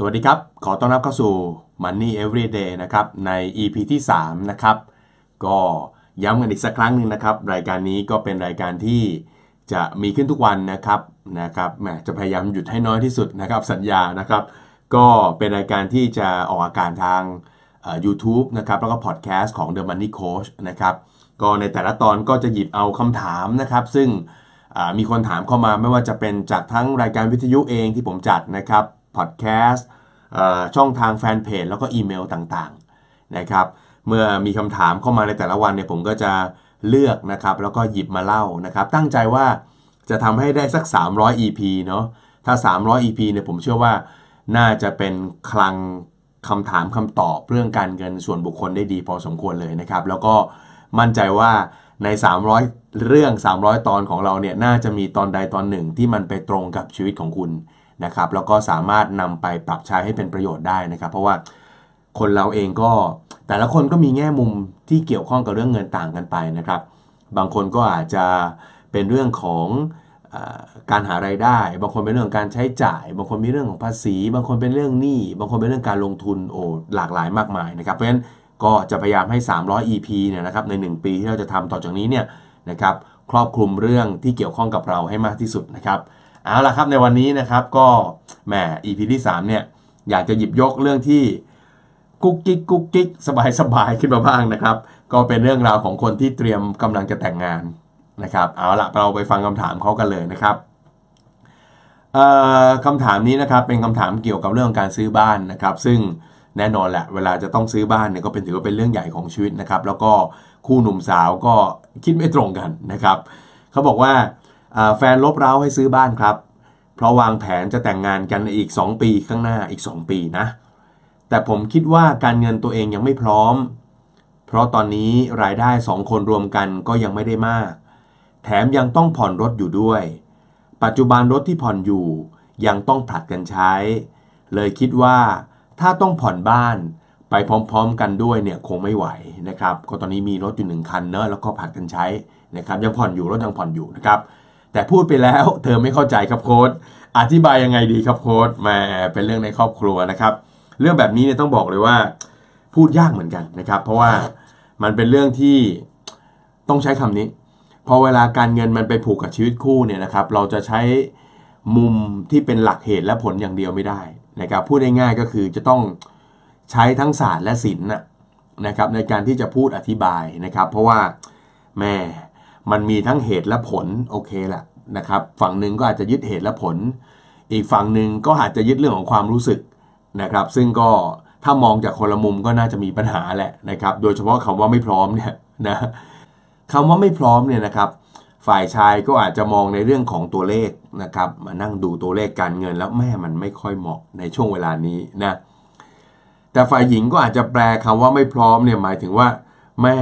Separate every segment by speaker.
Speaker 1: สวัสดีครับ ขอต้อนรับเข้าสู่ Money Everyday นะครับ ใน EP ที่ 3 นะครับ ก็ย้ำกันอีกสักครั้งหนึ่งนะครับ รายการนี้ก็เป็นรายการที่จะมีขึ้นทุกวันนะครับนะครับแหมจะพยายามหยุดให้น้อยที่สุดนะครับ สัญญานะครับ ก็เป็นรายการที่จะออกอากาศทางเอ่อ YouTube นะครับแล้วก็พอดแคสต์ของ The Money Coach นะครับ ก็ในแต่ละตอนก็จะหยิบเอาคำถามนะครับ ซึ่งมีคนถามเข้ามาไม่ว่าจะเป็นจากทั้งรายการวิทยุเองที่ผมจัดนะครับ พอดแคสต์ช่องทางแฟนเพจแล้วก็อีเมลต่างๆนะครับเมื่อมีคำถามเข้ามาในแต่ละวันเนี่ยผมก็จะเลือกนะครับแล้วก็หยิบมาเล่านะครับ ตั้งใจว่าจะทำให้ได้สัก 300 EP เนาะถ้า 300 EP เนี่ยผมเชื่อว่าน่าจะเป็นคลังคำถามคำตอบเรื่องการเงินส่วนบุคคลได้ดีพอสมควรเลยนะครับ แล้วก็มั่นใจว่าใน 300 เรื่อง 300 ตอนของเราเนี่ยน่าจะมีตอนใดตอนหนึ่งที่มันไปตรงกับชีวิตของคุณ นะครับแล้วก็สามารถนำไปปรับใช้ให้เป็นประโยชน์ได้นะครับ เพราะว่าคนเราเองก็แต่ละคนก็มีแง่มุมที่เกี่ยวข้องกับเรื่องเงินต่างกันไปนะครับ บางคนก็อาจจะเป็นเรื่องของอการหาไรายได้ บางคนเป็นเรื่องการใช้จ่าย บางคนมีเรื่องของภาษี บางคนเป็นเรื่องหนี้บางคนเป็นเรื่องการลงทุนโอ้หลากหลายมากมายนะครับเพราะฉะนั้นก็จะพยายามให้ 300 EP เนี่ยนะครับใน 1 ปีที่เราจะทำต่อจากนี้เนี่ยนะครับครอบคลุมเรื่องที่เกี่ยวข้องกับเราให้มากที่สุดนะครับ เอาละครับในวันนี้นะครับก็แหม EP ที่ 3 เนี่ย อยากจะหยิบยกเรื่องที่กุ๊กกิ๊กกุ๊กกิ๊กสบายสบายขึ้นมาบ้างนะครับ ก็เป็นเรื่องราวของคนที่เตรียมกำลังจะแต่งงานนะครับเอาละเราไปฟังคำถามเขากันเลยนะครับคำถามนี้นะครับเป็นคำถามเกี่ยวกับเรื่องการซื้อบ้านนะครับ ซึ่งแน่นอนแหละเวลาจะต้องซื้อบ้านเนี่ยก็เป็นถือว่าเป็นเรื่องใหญ่ของชีวิตนะครับ แล้วก็คู่หนุ่มสาวก็คิดไม่ตรงกันนะครับเขาบอกว่า แฟนลบเร้าให้ซื้อบ้านครับ เพราะวางแผนจะแต่งงานกันในอีก 2 ปีข้างหน้าอีก 2 ปีนะ แต่ผมคิดว่าการเงินตัวเองยังไม่พร้อม เพราะตอนนี้รายได้สองคนรวมกันก็ยังไม่ได้มาก แถมยังต้องผ่อนรถอยู่ด้วย ปัจจุบันรถที่ผ่อนอยู่ยังต้องผลัดกันใช้ เลยคิดว่าถ้าต้องผ่อนบ้านไปพร้อม ๆ กันด้วยเนี่ยคงไม่ไหวนะครับ ก็ตอนนี้มีรถอยู่หนึ่งคันเนอะแล้วก็ผลัดกันใช้นะครับยังผ่อนอยู่รถยังผ่อนอยู่นะครับ แต่พูดไปแล้วเธอไม่เข้าใจครับโค้ดอธิบายยังไงดีครับโค้ดแมาเป็นเรื่องในครอบครัวนะครับ เรื่องแบบนี้เนี่ยต้องบอกเลยว่า พูดยากเหมือนกันนะครับ เพราะว่ามันเป็นเรื่องที่ต้องใช้คำนี้พอเวลาการเงินมันไปผูกกับชีวิตคู่เนี่ยนะครับ เราจะใช้มุมที่เป็นหลักเหตุและผลอย่างเดียวไม่ได้นะครับพูดง่ายๆก็คือจะต้องใช้ทั้งศาสตร์และศิลป์นะครับในการที่จะพูดอธิบายนะครับ เพราะว่าแม่ มันมีทั้งเหตุและผลโอเคแหละนะครับ ฝั่งหนึ่งก็อาจจะยึดเหตุและผล อีกฝั่งหนึ่งก็อาจจะยึดเรื่องของความรู้สึกนะครับ ซึ่งก็ถ้ามองจากคนละมุมก็น่าจะมีปัญหาแหละนะครับ โดยเฉพาะคำว่าไม่พร้อมเนี่ยนะคำว่าไม่พร้อมเนี่ยนะครับ ฝ่ายชายก็อาจจะมองในเรื่องของตัวเลขนะครับ มานั่งดูตัวเลขการเงินแล้วแม่มันไม่ค่อยเหมาะในช่วงเวลานี้นะแต่ฝ่ายหญิงก็อาจจะแปลคำว่าไม่พร้อมเนี่ยหมายถึงว่าแม่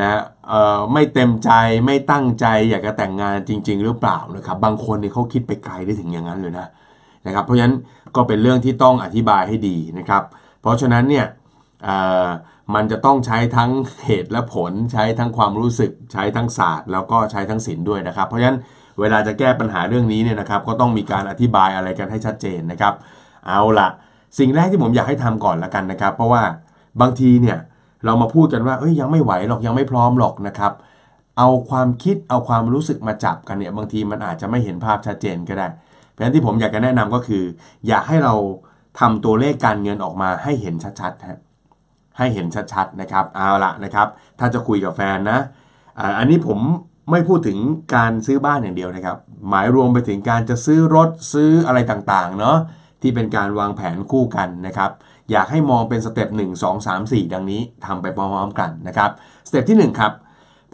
Speaker 1: นะเอ่อไม่เต็มใจไม่ตั้งใจอยากจะแต่งงานจริง ๆ หรือเปล่านะครับบางคนเนี่ยเขาคิดไปไกลได้ถึงอย่างนั้นเลยนะนะครับเพราะฉะนั้นก็เป็นเรื่องที่ต้องอธิบายให้ดีนะครับ เพราะฉะนั้นเนี่ยเอ่อมันจะต้องใช้ทั้งเหตุและผลใช้ทั้งความรู้สึกใช้ทั้งศาสตร์ แล้วก็ใช้ทั้งศิลด้วยนะครับ เพราะฉะนั้นเวลาจะแก้ปัญหาเรื่องนี้เนี่ยนะครับ ก็ต้องมีการอธิบายอะไรกันให้ชัดเจนนะครับ เอาละสิ่งแรกที่ผมอยากให้ทำก่อนละกันนะครับ เพราะว่าบางทีเนี่ย เรามาพูดกันว่าเอ้ยยังไม่ไหวหรอกยังไม่พร้อมหรอกนะครับ เอาความคิดเอาความรู้สึกมาจับกันเนี่ยบางทีมันอาจจะไม่เห็นภาพชัดเจนก็ได้ เพราะฉะนั้นที่ผมอยากจะแนะนำก็คือ อยากให้เราทำตัวเลขการเงินออกมาให้เห็นชัดๆฮะให้เห็นชัดๆนะครับเอาละนะครับ ถ้าจะคุยกับแฟนนะอันนี้ผมไม่พูดถึงการซื้อบ้านอย่างเดียวนะครับ หมายรวมไปถึงการจะซื้อรถซื้ออะไรต่างๆเนาะที่เป็นการวางแผนคู่กันนะครับ อยากให้มองเป็นสเต็ป1 2 3 4 ดังนี้ทำไปพร้อมๆกันนะครับสเต็ปที่ 1 ครับ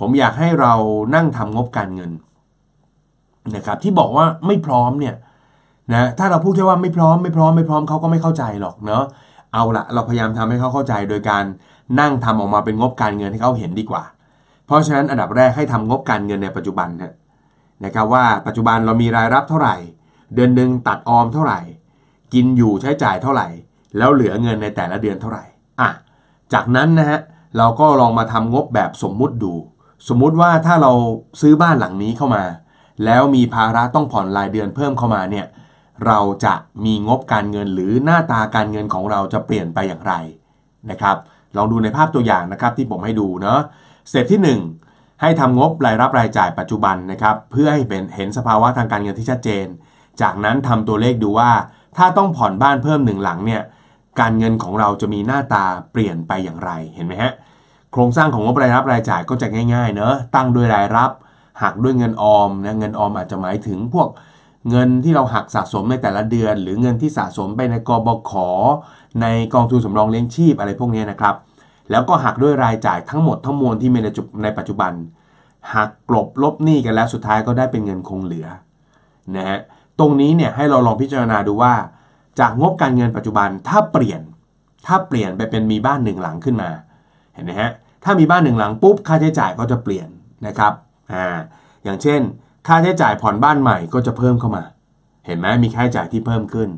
Speaker 1: ผมอยากให้เรานั่งทำงบการเงินนะครับที่บอกว่าไม่พร้อมเนี่ยนะถ้าเราพูดแค่ว่าไม่พร้อมไม่พร้อมไม่พร้อมเขาก็ไม่เข้าใจหรอกเนาะเอาละเราพยายามทำให้เขาเข้าใจโดยการนั่งทำออกมาเป็นงบการเงินให้เขาเห็นดีกว่า เพราะฉะนั้นอันดับแรกให้ทำงบการเงินในปัจจุบันนะนะครับว่าปัจจุบันเรามีรายรับเท่าไหร่ เดือนหนึ่งตัดออมเท่าไหร่ กินอยู่ใช้จ่ายเท่าไหร่ แล้วเหลือเงินในแต่ละเดือนเท่าไหร่อะจากนั้นนะฮะเราก็ลองมาทำงบแบบสมมุติดู สมมุติว่าถ้าเราซื้อบ้านหลังนี้เข้ามา แล้วมีภาระต้องผ่อนรายเดือนเพิ่มเข้ามาเนี่ยเราจะมีงบการเงินหรือหน้าตาการเงินของเราจะเปลี่ยนไปอย่างไรนะครับลองดูในภาพตัวอย่างนะครับที่ผมให้ดูเนาะสเต็ปที่ 1 ให้ทำงบรายรับรายจ่ายปัจจุบันนะครับเพื่อให้เป็นเห็นสภาวะทางการเงินที่ชัดเจน จากนั้นทำตัวเลขดูว่า ถ้าต้องผ่อนบ้านเพิ่มหนึ่งหลังเนี่ย การเงินของเราจะมีหน้าตาเปลี่ยนไปอย่างไรเห็นไหมฮะโครงสร้างของงบรายรับรายจ่ายก็จะง่ายๆเนอะตั้งด้วยรายรับหักด้วยเงินออมนะเงินออมอาจจะหมายถึงพวกเงินที่เราหักสะสมในแต่ละเดือน หรือเงินที่สะสมไปในกบขในกองทุนสำรองเลี้ยงชีพอะไรพวกนี้นะครับ แล้วก็หักด้วยรายจ่ายทั้งหมดทั้งมวลที่มีในจุในปัจจุบัน หักกลบลบหนี้กันแล้วสุดท้ายก็ได้เป็นเงินคงเหลือนะฮะตรงนี้เนี่ยให้เราลองพิจารณาดูว่า จากงบการเงินปัจจุบันถ้าเปลี่ยนถ้าเปลี่ยนไปเป็นมีบ้านหนึ่งหลังขึ้นมาเห็นไหมฮะถ้ามีบ้านหนึ่งหลังปุ๊บค่าใช้จ่ายก็จะเปลี่ยนนะครับอ่าอย่างเช่น ค่าใช้จ่ายผ่อนบ้านใหม่ก็จะเพิ่มเข้ามา เห็นไหมมีค่าใช้จ่ายที่เพิ่มขึ้น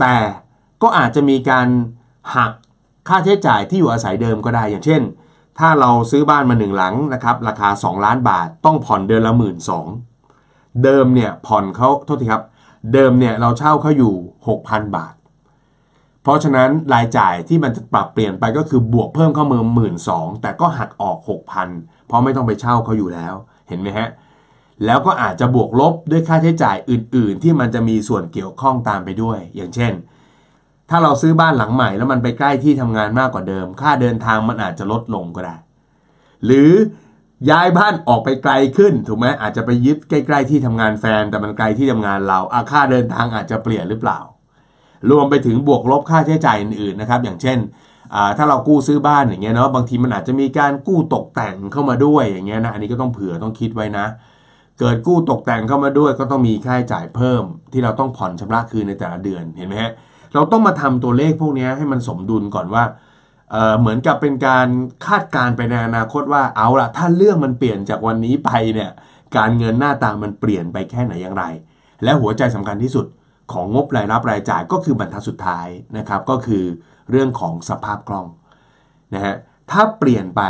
Speaker 1: แต่ก็อาจจะมีการหักค่าใช้จ่ายที่อยู่อาศัยเดิมก็ได้ อย่างเช่น ถ้าเราซื้อบ้านมาหนึ่งหลังนะครับราคา 2 ล้านบาทต้องผ่อนเดือนละหมื่นสองเดิมเนี่ยผ่อนเขาโทษทีครับ เดิมเนี่ยเราเช่าเขาอยู่ 6,000 บาท เพราะฉะนั้นรายจ่ายที่มันจะปรับเปลี่ยนไปก็คือบวกเพิ่มเข้ามาหมื่นสองแต่ก็หักออก 6,000 เพราะไม่ต้องไปเช่าเขาอยู่แล้วเห็นไหมฮะแล้วก็อาจจะบวกลบด้วยค่าใช้จ่ายอื่น ๆ ที่มันจะมีส่วนเกี่ยวข้องตามไปด้วย อย่างเช่น ถ้าเราซื้อบ้านหลังใหม่แล้วมันไปใกล้ที่ทำงานมากกว่าเดิม ค่าเดินทางมันอาจจะลดลงก็ได้ หรือ ย้ายบ้านออกไปไกลขึ้นถูกไหมอาจจะไปยึดใกล้ ๆ ที่ทำงานแฟนแต่มันไกลที่ทำงานเราอาค่าเดินทางอาจจะเปลี่ยนหรือเปล่า รวมไปถึงบวกลบค่าใช้จ่ายอื่นๆนะครับ อย่างเช่นถ้าเรากู้ซื้อบ้านอย่างเงี้ยเนาะบางทีมันอาจจะมีการกู้ตกแต่งเข้ามาด้วยอย่างเงี้ยนะอันนี้ก็ต้องเผื่อต้องคิดไว้นะ เกิดกู้ตกแต่งเข้ามาด้วย ก็ต้องมีค่าใช้จ่ายเพิ่ม ที่เราต้องผ่อนชำระคืนในแต่ละเดือนเห็นไหมฮะเราต้องมาทำตัวเลขพวกนี้ให้มันสมดุลก่อนว่า เหมือนกับเป็นการคาดการไปในอนาคตว่าเอาละถ้าเรื่องมันเปลี่ยนจากวันนี้ไปเนี่ยการเงินหน้าตามันเปลี่ยนไปแค่ไหนอย่างไร และหัวใจสำคัญที่สุดของงบรายรับรายจ่ายก็คือบรรทัดสุดท้ายนะครับ ก็คือเรื่องของสภาพคล่องนะฮะถ้าเปลี่ยนไป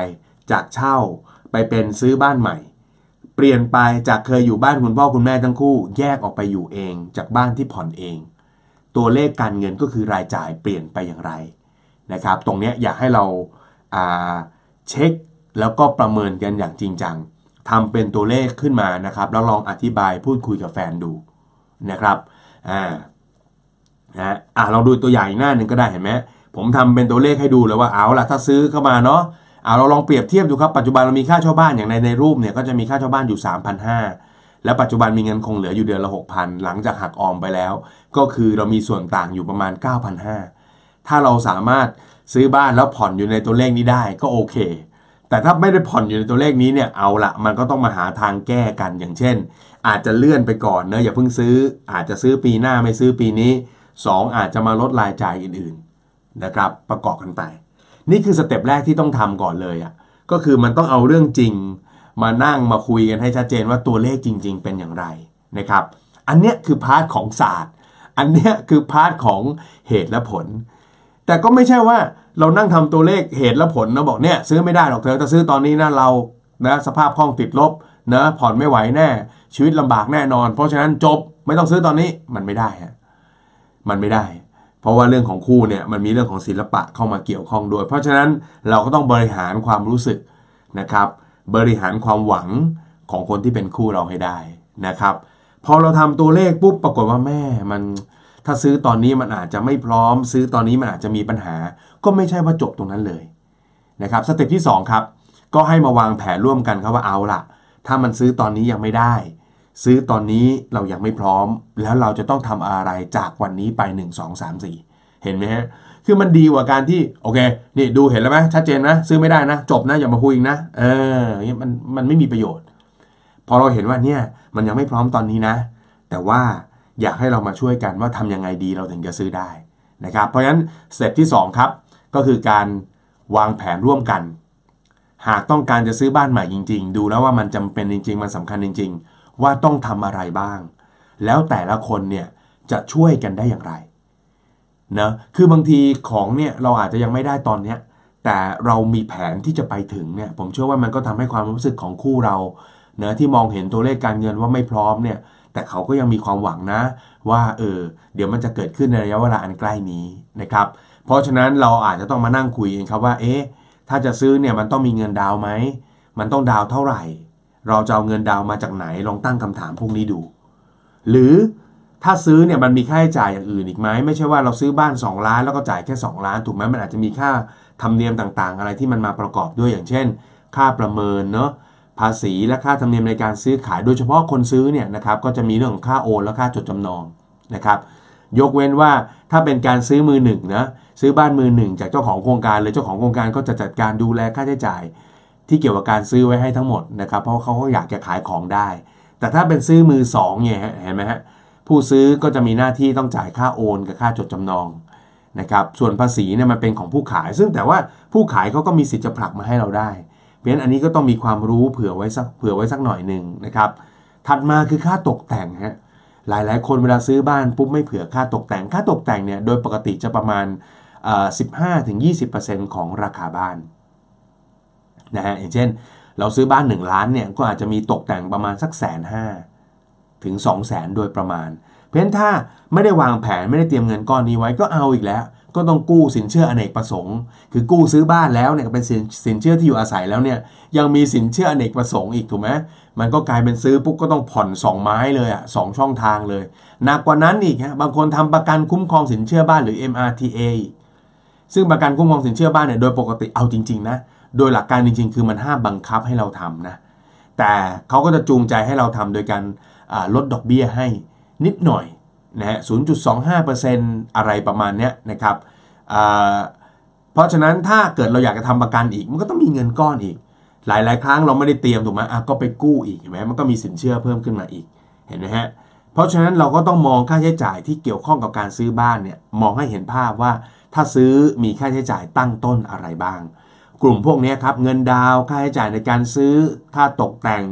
Speaker 1: จากเช่าไปเป็นซื้อบ้านใหม่ เปลี่ยนไปจากเคยอยู่บ้านคุณพ่อคุณแม่ทั้งคู่ แยกออกไปอยู่เองจากบ้านที่ผ่อนเอง ตัวเลขการเงินก็คือรายจ่ายเปลี่ยนไปอย่างไร นะครับ ตรงนี้อยากให้เราเช็คแล้วก็ประเมินกันอย่างจริงจังทำเป็นตัวเลขขึ้นมานะครับ แล้วลองอธิบายพูดคุยกับแฟนดูนะครับอ่านะอ่าลองดูตัวอย่างอีกหน้าหนึ่งก็ได้เห็นไหมผมทำเป็นตัวเลขให้ดูเลยว่าเอาล่ะถ้าซื้อเข้ามาเนาะเอาเราลองเปรียบเทียบดูครับปัจจุบันเรามีค่าเช่าบ้านอย่างในในรูปเนี่ยก็จะมีค่าเช่าบ้านอยู่ 3,500 แล้วปัจจุบันมีเงินคงเหลืออยู่เดือนละ 6,000 หลังจากหักออมไปแล้ว ก็คือเรามีส่วนต่างอยู่ประมาณ 9,500 ถ้าเราสามารถซื้อบ้านแล้วผ่อนอยู่ในตัวเลขนี้ได้ก็โอเค แต่ถ้าไม่ได้ผ่อนอยู่ในตัวเลขนี้เนี่ยเอาละมันก็ต้องมาหาทางแก้กันอย่างเช่น อาจจะเลื่อนไปก่อนเนะอย่าเพิ่งซื้อ อาจจะซื้อปีหน้าไม่ซื้อปีนี้ 2 อาจจะมาลดรายจ่ายอื่นๆนะครับ ประกอบกันไป นี่คือสเต็ปแรกที่ต้องทำก่อนเลยอะ่ะก็คือมันต้องเอาเรื่องจริง มานั่งมาคุยกันให้ชัดเจนว่าตัวเลขจริง ๆ เป็นอย่างไรนะครับ อันเนี้ยคือ part ของศาสตร์ อันเนี้ยคือ part ของเหตุและผล แต่ก็ไม่ใช่ว่าเรานั่งทำตัวเลขเหตุและผลนะบอกเนี่ยซื้อไม่ได้หรอกเธอถ้าซื้อตอนนี้นะเรานะสภาพคล่องติดลบนะผ่อนไม่ไหวแน่ ชีวิตลำบากแน่นอน เพราะฉะนั้นจบไม่ต้องซื้อตอนนี้มันไม่ได้ฮะมันไม่ได้ เพราะว่าเรื่องของคู่เนี่ยมันมีเรื่องของศิลปะเข้ามาเกี่ยวข้องด้วย เพราะฉะนั้นเราก็ต้องบริหารความรู้สึกนะครับ บริหารความหวังของคนที่เป็นคู่เราให้ได้นะครับ พอเราทำตัวเลขปุ๊บปรากฏว่าแม่มัน ถ้าซื้อตอนนี้มันอาจจะไม่พร้อม ซื้อตอนนี้มันอาจจะมีปัญหา ก็ไม่ใช่ว่าจบตรงนั้นเลยนะครับสเต็ปที่ 2 ครับ ก็ให้มาวางแผนร่วมกันครับว่าเอาละถ้ามันซื้อตอนนี้ยังไม่ได้ ซื้อตอนนี้เรายังไม่พร้อม แล้วเราจะต้องทำอะไรจากวันนี้ไป 1 2 3 4 เห็นไหมฮะคือมันดีกว่าการที่โอเคนี่ดูเห็นแล้วไหมชัดเจนนะซื้อไม่ได้นะ จบนะอย่ามาพูดอีกนะ เออมันมันไม่มีประโยชน์ พอเราเห็นว่าเนี่ยมันยังไม่พร้อมตอนนี้นะ แต่ว่า อยากให้เรามาช่วยกันว่าทำยังไงดีเราถึงจะซื้อได้นะครับ เพราะฉะนั้น step ที่ 2 ครับ ก็คือการวางแผนร่วมกัน หากต้องการจะซื้อบ้านใหม่จริง ๆ ดูแล้วว่ามันจำเป็นจริง ๆ มันสำคัญจริง ๆ ว่าต้องทำอะไรบ้าง แล้วแต่ละคนเนี่ยจะช่วยกันได้อย่างไรนะคือบางทีของเนี่ยเราอาจจะยังไม่ได้ตอนเนี้ยแต่เรามีแผนที่จะไปถึงเนี่ยผมเชื่อว่ามันก็ทำให้ความรู้สึกของคู่เราเนะที่มองเห็นตัวเลขการเงินว่าไม่พร้อมเนี่ย แต่เขาก็ยังมีความหวังนะ ว่าเออเดี๋ยวมันจะเกิดขึ้นในระยะเวลาอันใกล้นี้นะครับ เพราะฉะนั้นเราอาจจะต้องมานั่งคุยกันครับว่าเอ๊ะถ้าจะซื้อเนี่ยมันต้องมีเงินดาวไหมมันต้องดาวเท่าไหร่ เราจะเอาเงินดาวมาจากไหนลองตั้งคำถามพวกนี้ดู หรือถ้าซื้อเนี่ยมันมีค่าใช้จ่ายอย่างอื่นอีกไหมไม่ใช่ว่าเราซื้อบ้าน 2 ล้านแล้วก็จ่ายแค่ 2 ล้าน ถูกไหมมันอาจจะมีค่าธรรมเนียมต่างๆ อะไรที่มันมาประกอบด้วยอย่างเช่น ค่าประเมินเนาะ ภาษีและค่าธรรมเนียมในการซื้อขาย โดยเฉพาะคนซื้อเนี่ยนะครับก็จะมีเรื่องของค่าโอนและค่าจดจำนองนะครับ ยกเว้นว่าถ้าเป็นการซื้อมือหนึ่งนะซื้อบ้านมือหนึ่งจากเจ้าของโครงการเลยเจ้าของโครงการก็จะจัดการดูแลค่าใช้จ่าย ที่เกี่ยวกับการซื้อไว้ให้ทั้งหมดนะครับ เพราะเขาก็อยากจะขายของได้ แต่ถ้าเป็นซื้อมือสองเนี่ยเห็นไหมฮะผู้ซื้อก็จะมีหน้าที่ต้องจ่ายค่าโอนกับค่าจดจำนองนะครับส่วนภาษีเนี่ยมันเป็นของผู้ขาย ซึ่งแต่ว่าผู้ขายเขาก็มีสิทธิ์จะผลักมาให้เราได้ เพราะฉะนั้นอันนี้ก็ต้องมีความรู้เผื่อไว้สักเผื่อไว้สักหน่อยหนึ่งนะครับ ถัดมาคือค่าตกแต่งฮะหลายๆ คนเวลาซื้อบ้านปุ๊บไม่เผื่อค่าตกแต่ง ค่าตกแต่งเนี่ยโดยปกติจะประมาณ 15-20%ของราคาบ้านนะฮะอย่างเช่น เราซื้อบ้าน 1 ล้านเนี่ยก็อาจจะมีตกแต่งประมาณสักแสนห้าถึง 2 0 0แสนโดยประมาณ เพราะฉะนั้นถ้าไม่ได้วางแผนไม่ได้เตรียมเงินก้อนนี้ไว้ก็เอาอีกแล้ว ก็ต้องกู้สินเชื่ออเนกประสงค์ คือกู้ซื้อบ้านแล้วเนี่ยเป็นสินสินเชื่อที่อยู่อาศัยแล้วเนี่ยยังมีสินเชื่ออเนกประสงค์อีกถูกไหมมันก็กลายเป็นซื้อปุ๊บก็ต้องผ่อน 2 ไม้เลยอะสช่องทางเลยหนักกว่านั้นอีกฮะบางคนทำประกันคุ้มครองสินเชื่อบ้านหรือ MRTA ซึ่งประกันคุ้มครองสินเชื่อบ้านเนี่ยโดยปกติเอาจริงๆนะโดยหลักการจริง ๆ คือมันห้ามบังคับให้เราทำนะแต่เขาก็จะจูงใจให้เราทำโดยการลดดอกเบี้ยให้นิดหน่อย นะฮะ 0.25%อะไรประมาณเนี้ยนะครับ เพราะฉะนั้นถ้าเกิดเราอยากจะทำประกันอีก มันก็ต้องมีเงินก้อนอีก หลาย ๆ ครั้งเราไม่ได้เตรียมถูกไหมอะก็ไปกู้อีกเห็นไหมมันก็มีสินเชื่อเพิ่มขึ้นมาอีก เห็นไหมฮะ เพราะฉะนั้นเราก็ต้องมองค่าใช้จ่ายที่เกี่ยวข้องกับการซื้อบ้านเนี่ย มองให้เห็นภาพว่าถ้าซื้อมีค่าใช้จ่ายตั้งต้นอะไรบ้าง กลุ่มพวกนี้ครับ เงินดาวค่าใช้จ่ายในการซื้อ ค่าตกแต่ง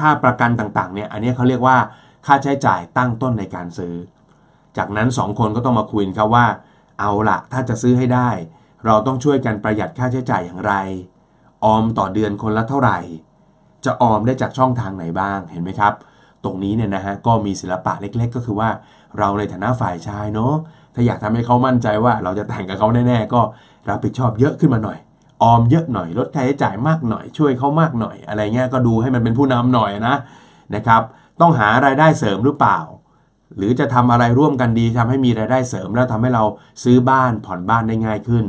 Speaker 1: ค่าประกันต่าง ๆ เนี่ย อันนี้เขาเรียกว่าค่าใช้จ่ายตั้งต้นในการซื้อ จากนั้น 2 คนก็ต้องมาคุยกันครับว่า เอาละถ้าจะซื้อให้ได้ เราต้องช่วยกันประหยัดค่าใช้จ่ายอย่างไร ออมต่อเดือนคนละเท่าไหร่ จะออมได้จากช่องทางไหนบ้างเห็นไหมครับ ตรงนี้เนี่ยนะฮะก็มีศิลปะเล็กๆ ก็คือว่าเราในฐานะฝ่ายชายเนาะถ้าอยากทำให้เขามั่นใจว่าเราจะแต่งกับเขาแน่ๆก็รับผิดชอบเยอะขึ้นมาหน่อย ออมเยอะหน่อยลดค่าใช้จ่ายมากหน่อย ช่วยเขามากหน่อย อะไรเงี้ยก็ดูให้มันเป็นผู้นำหน่อยนะนะครับ ต้องหารายได้เสริมหรือเปล่า หรือจะทำอะไรร่วมกันดีทำให้มีรายได้เสริม แล้วทำให้เราซื้อบ้านผ่อนบ้านได้ง่ายขึ้น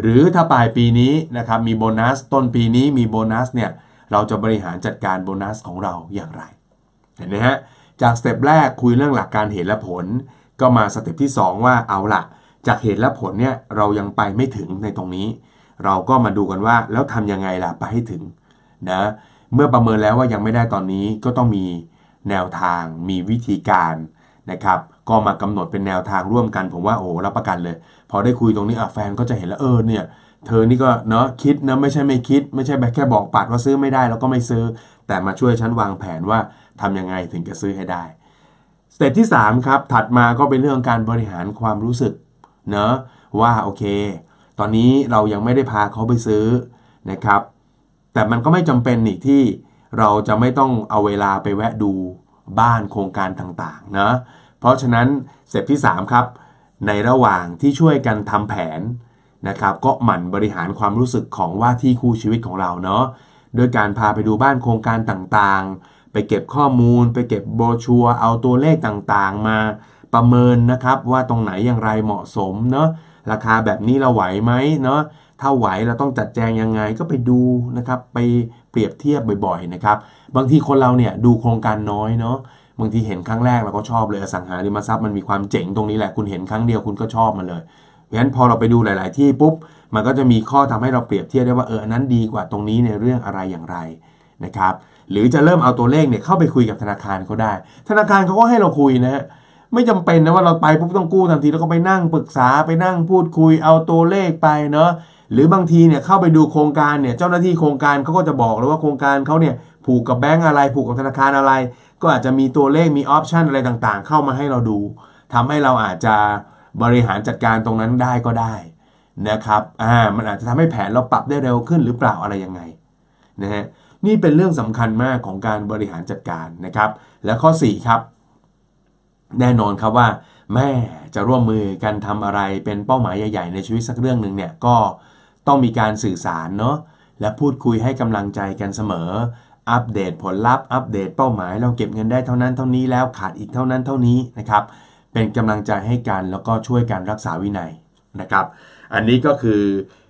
Speaker 1: หรือถ้าปลายปีนี้นะครับมีโบนัสต้นปีนี้มีโบนัสเนี่ยเราจะบริหารจัดการโบนัสของเราอย่างไรเห็นไหมฮะจาก step แรกคุยเรื่องหลักการเหตุและผล ก็มา step ที่ 2 ว่าเอาละจากเหตุและผลเนี่ยเรายังไปไม่ถึงในตรงนี้ เราก็มาดูกันว่าแล้วทำยังไงล่ะไปให้ถึงนะเมื่อประเมินแล้วว่ายังไม่ได้ตอนนี้ก็ต้องมีแนวทางมีวิธีการ นะครับก็มากำหนดเป็นแนวทางร่วมกัน ผมว่าโอ้รับประกันเลย พอได้คุยตรงนี้อะแฟนก็จะเห็นแล้วเออเนี่ยเธอนี่ก็เนาะคิดนะไม่ใช่ไม่คิด ไม่ใช่แบบแค่บอกปัดว่าซื้อไม่ได้แล้วก็ไม่ซื้อ แต่มาช่วยฉันวางแผนว่าทำยังไงถึงจะซื้อให้ได้สเต็ปที่3ครับถัดมาก็เป็นเรื่องการบริหารความรู้สึกเนาะว่าโอเค ตอนนี้เรายังไม่ได้พาเขาไปซื้อนะครับ แต่มันก็ไม่จำเป็นนี่ที่เราจะไม่ต้องเอาเวลาไปแวะดู บ้านโครงการต่างๆนะเพราะฉะนั้นเสร็จที่ 3 ครับ ในระหว่างที่ช่วยกันทำแผนนะครับ ก็หมั่นบริหารความรู้สึกของว่าที่คู่ชีวิตของเราเนาะโดยการพาไปดูบ้านโครงการต่างๆ ไปเก็บข้อมูล ไปเก็บโบชัวเอาตัวเลขต่างๆ มาประเมินนะครับว่าตรงไหนอย่างไรเหมาะสมเนาะราคาแบบนี้เราไหวไหมเนาะ ถ้าไหวเราต้องจัดแจงยังไงก็ไปดูนะครับ ไปเปรียบเทียบบ่อยๆนะครับ บางทีคนเราเนี่ยดูโครงการน้อยเนาะบางทีเห็นครั้งแรกเราก็ชอบเลยอสังหาริมทรัพย์มันมีความเจ๋งตรงนี้แหละคุณเห็นครั้งเดียวคุณก็ชอบมันเลยเพราะฉะนั้นพอเราไปดูหลาย ๆ ที่ปุ๊บมันก็จะมีข้อทำให้เราเปรียบเทียบได้ว่าเออนั้นดีกว่าตรงนี้ในเรื่องอะไรอย่างไรนะครับ หรือจะเริ่มเอาตัวเลขเนี่ยเข้าไปคุยกับธนาคารเขาได้ ธนาคารเขาก็ให้เราคุยนะฮะไม่จำเป็นนะว่าเราไปปุ๊บต้องกู้ทันทีแล้วก็ไปนั่งปรึกษาไปนั่งพูดคุยเอาตัวเลขไปเนาะ หรือบางทีเนี่ยเข้าไปดูโครงการเนี่ยเจ้าหน้าที่โครงการเขาก็จะบอกเลยว่าโครงการเขาเนี่ยผูกกับแบงก์อะไรผูกกับธนาคารอะไร ก็อาจจะมีตัวเลขมีออปชันอะไรต่างๆ เข้ามาให้เราดูทำให้เราอาจจะบริหารจัดการตรงนั้นได้ก็ได้นะครับอ่ามันอาจจะทำให้แผนเราปรับได้เร็วขึ้นหรือเปล่าอะไรยังไงนะฮะนี่เป็นเรื่องสำคัญมากของการบริหารจัดการนะครับ และข้อ 4 ครับ แน่นอนครับว่า แม่จะร่วมมือกันทำอะไรเป็นเป้าหมายใหญ่ ๆ ในชีวิตสักเรื่องหนึ่งเนี่ยก็ ต้องมีการสื่อสารเนาะและพูดคุยให้กำลังใจกันเสมอ อัปเดตผลลัพธ์อัปเดตเป้าหมาย เราเก็บเงินได้เท่านั้นเท่านี้แล้วขาดอีกเท่านั้นเท่านี้นะครับเป็นกำลังใจให้กันแล้วก็ช่วยกันรักษาวินัยนะครับ อันนี้ก็คือ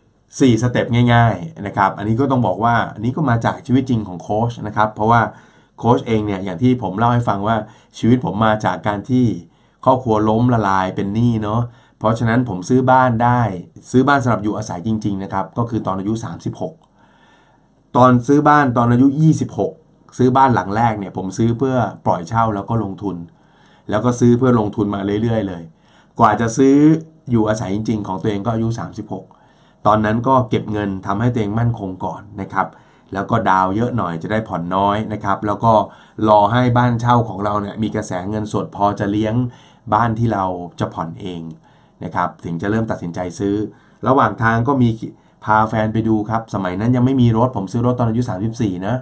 Speaker 1: 4 สเต็ปง่ายๆนะครับอันนี้ก็ต้องบอกว่าอันนี้ก็มาจากชีวิตจริงของโค้ชนะครับเพราะว่าโค้ชเองเนี่ยอย่างที่ผมเล่าให้ฟังว่าชีวิตผมมาจากการที่ครอบครัวล้มละลายเป็นหนี้เนาะ เพราะฉะนั้นผมซื้อบ้านได้ ซื้อบ้านสำหรับอยู่อาศัยจริง ๆ นะครับ ก็คือตอนอายุ 36 ตอนซื้อบ้านตอนอายุ 26 ซื้อบ้านหลังแรกเนี่ย ผมซื้อเพื่อปล่อยเช่าแล้วก็ลงทุน แล้วก็ซื้อเพื่อลงทุนมาเรื่อย ๆ เลย กว่าจะซื้ออยู่อาศัยจริง ๆ ของตัวเองก็อายุ 36 ตอนนั้นก็เก็บเงินทำให้ตัวเองมั่นคงก่อนนะครับแล้วก็ดาวเยอะหน่อยจะได้ผ่อนน้อยนะครับ แล้วก็รอให้บ้านเช่าของเราเนี่ยมีกระแสเงินสดพอจะเลี้ยงบ้านที่เราจะผ่อนเอง นะครับถึงจะเริ่มตัดสินใจซื้อ ระหว่างทางก็มีพาแฟนไปดูครับ สมัยนั้นยังไม่มีรถผมซื้อรถตอนอายุ 34 นะ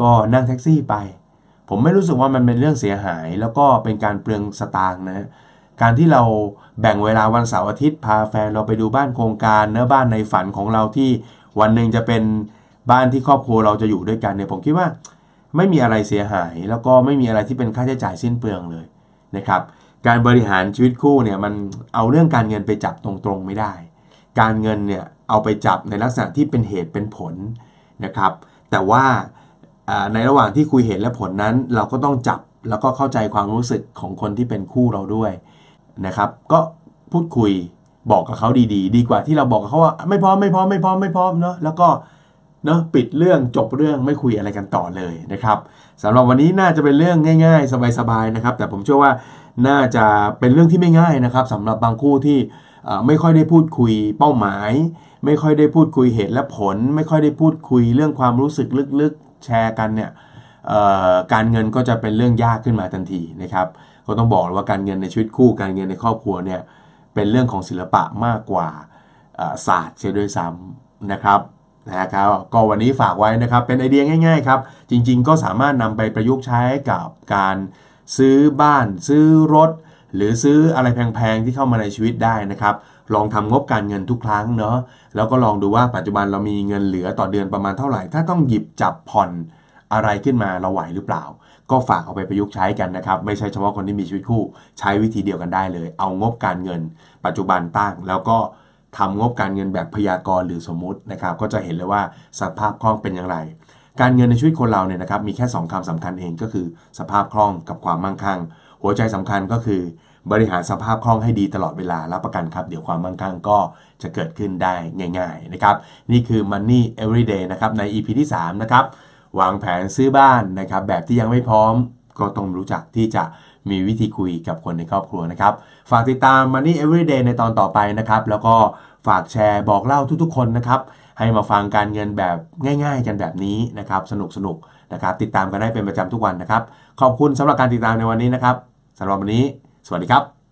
Speaker 1: ก็นั่งแท็กซี่ไป ผมไม่รู้สึกว่ามันเป็นเรื่องเสียหาย แล้วก็เป็นการเปลืองสตางค์นะ การที่เราแบ่งเวลาวันเสาร์อาทิตย์ พาแฟนเราไปดูบ้านโครงการเนื้อบ้านในฝันของเราที่วันหนึ่งจะเป็นบ้านที่ครอบครัวเราจะอยู่ด้วยกันเนี่ยผมคิดว่า ไม่มีอะไรเสียหาย แล้วก็ไม่มีอะไรที่เป็นค่าใช้จ่ายสิ้นเปลืองเลยนะครับ การบริหารชีวิตคู่เนี่ยมันเอาเรื่องการเงินไปจับตรงๆไม่ได้ การเงินเนี่ยเอาไปจับในลักษณะที่เป็นเหตุเป็นผลนะครับ แต่ว่าในระหว่างที่คุยเหตุและผลนั้น เราก็ต้องจับแล้วก็เข้าใจความรู้สึกของคนที่เป็นคู่เราด้วยนะครับ ก็พูดคุยบอกกับเขาดีๆ ดีกว่าที่เราบอกกับเขาว่าไม่พร้อมไม่พร้อมไม่พร้อมไม่พร้อมเนาะแล้วก็ เนาะปิดเรื่องจบเรื่องไม่คุยอะไรกันต่อเลยนะครับสำหรับวันนี้น่าจะเป็นเรื่องง่าย ๆ สบายๆนะครับ แต่ผมเชื่อว่าน่าจะเป็นเรื่องที่ไม่ง่ายนะครับสำหรับบางคู่ที่ไม่ค่อยได้พูดคุยเป้าหมาย ไม่ค่อยได้พูดคุยเหตุและผล ไม่ค่อยได้พูดคุยเรื่องความรู้สึกลึกๆแชร์กันเนี่ยการเงินก็จะเป็นเรื่องยากขึ้นมาทันทีนะครับก็ต้องบอกว่าการเงินในชีวิตคู่การเงินในครอบครัวเนี่ยเป็นเรื่องของศิลปะมากกว่าศาสตร์เสียด้วยซ้ำนะครับ นะครับก็วันนี้ฝากไว้นะครับเป็นไอเดียง่าย ๆ ครับ จริงๆ ก็สามารถนำไปประยุกต์ใช้กับการซื้อบ้าน ซื้อรถ หรือซื้ออะไรแพงๆ ที่เข้ามาในชีวิตได้นะครับลองทำงบการเงินทุกครั้งเนาะแล้วก็ลองดูว่าปัจจุบันเรามีเงินเหลือต่อเดือนประมาณเท่าไหร่ ถ้าต้องหยิบจับผ่อนอะไรขึ้นมาเราไหวหรือเปล่า ก็ฝากเอาไปประยุกต์ใช้กันนะครับ ไม่ใช่เฉพาะคนที่มีชีวิตคู่ ใช้วิธีเดียวกันได้เลย เอางบการเงิน ปัจจุบันตั้งแล้วก็ ทำงบการเงินแบบพยากรณ์หรือสมมุตินะครับ ก็จะเห็นเลยว่าสภาพคล่องเป็นอย่างไร การเงินในชีวิตคนเราเนี่ยนะครับมีแค่ 2คำสำคัญเองก็คือ สภาพคล่องกับความมั่งคั่ง หัวใจสำคัญก็คือบริหารสภาพคล่องให้ดีตลอดเวลารับประกันครับ เดี๋ยวความมั่งคั่งก็จะเกิดขึ้นได้ง่าย ๆนะครับ นี่คือ Money Everyday นะครับใน EP ที่3นะครับวางแผนซื้อบ้านนะครับแบบที่ยังไม่พร้อมก็ต้องรู้จักที่จะ มีวิธีคุยกับคนในครอบครัวนะครับ ฝากติดตาม Money Everyday ในตอนต่อไปนะครับ แล้วก็ฝากแชร์บอกเล่าทุกๆ คนนะครับ ให้มาฟังการเงินแบบง่าย ๆ กันแบบนี้นะครับ สนุกๆนะครับ ติดตามกันได้เป็นประจำทุกวันนะครับ ขอบคุณสำหรับการติดตามในวันนี้นะครับสำหรับวันนี้ สวัสดีครับ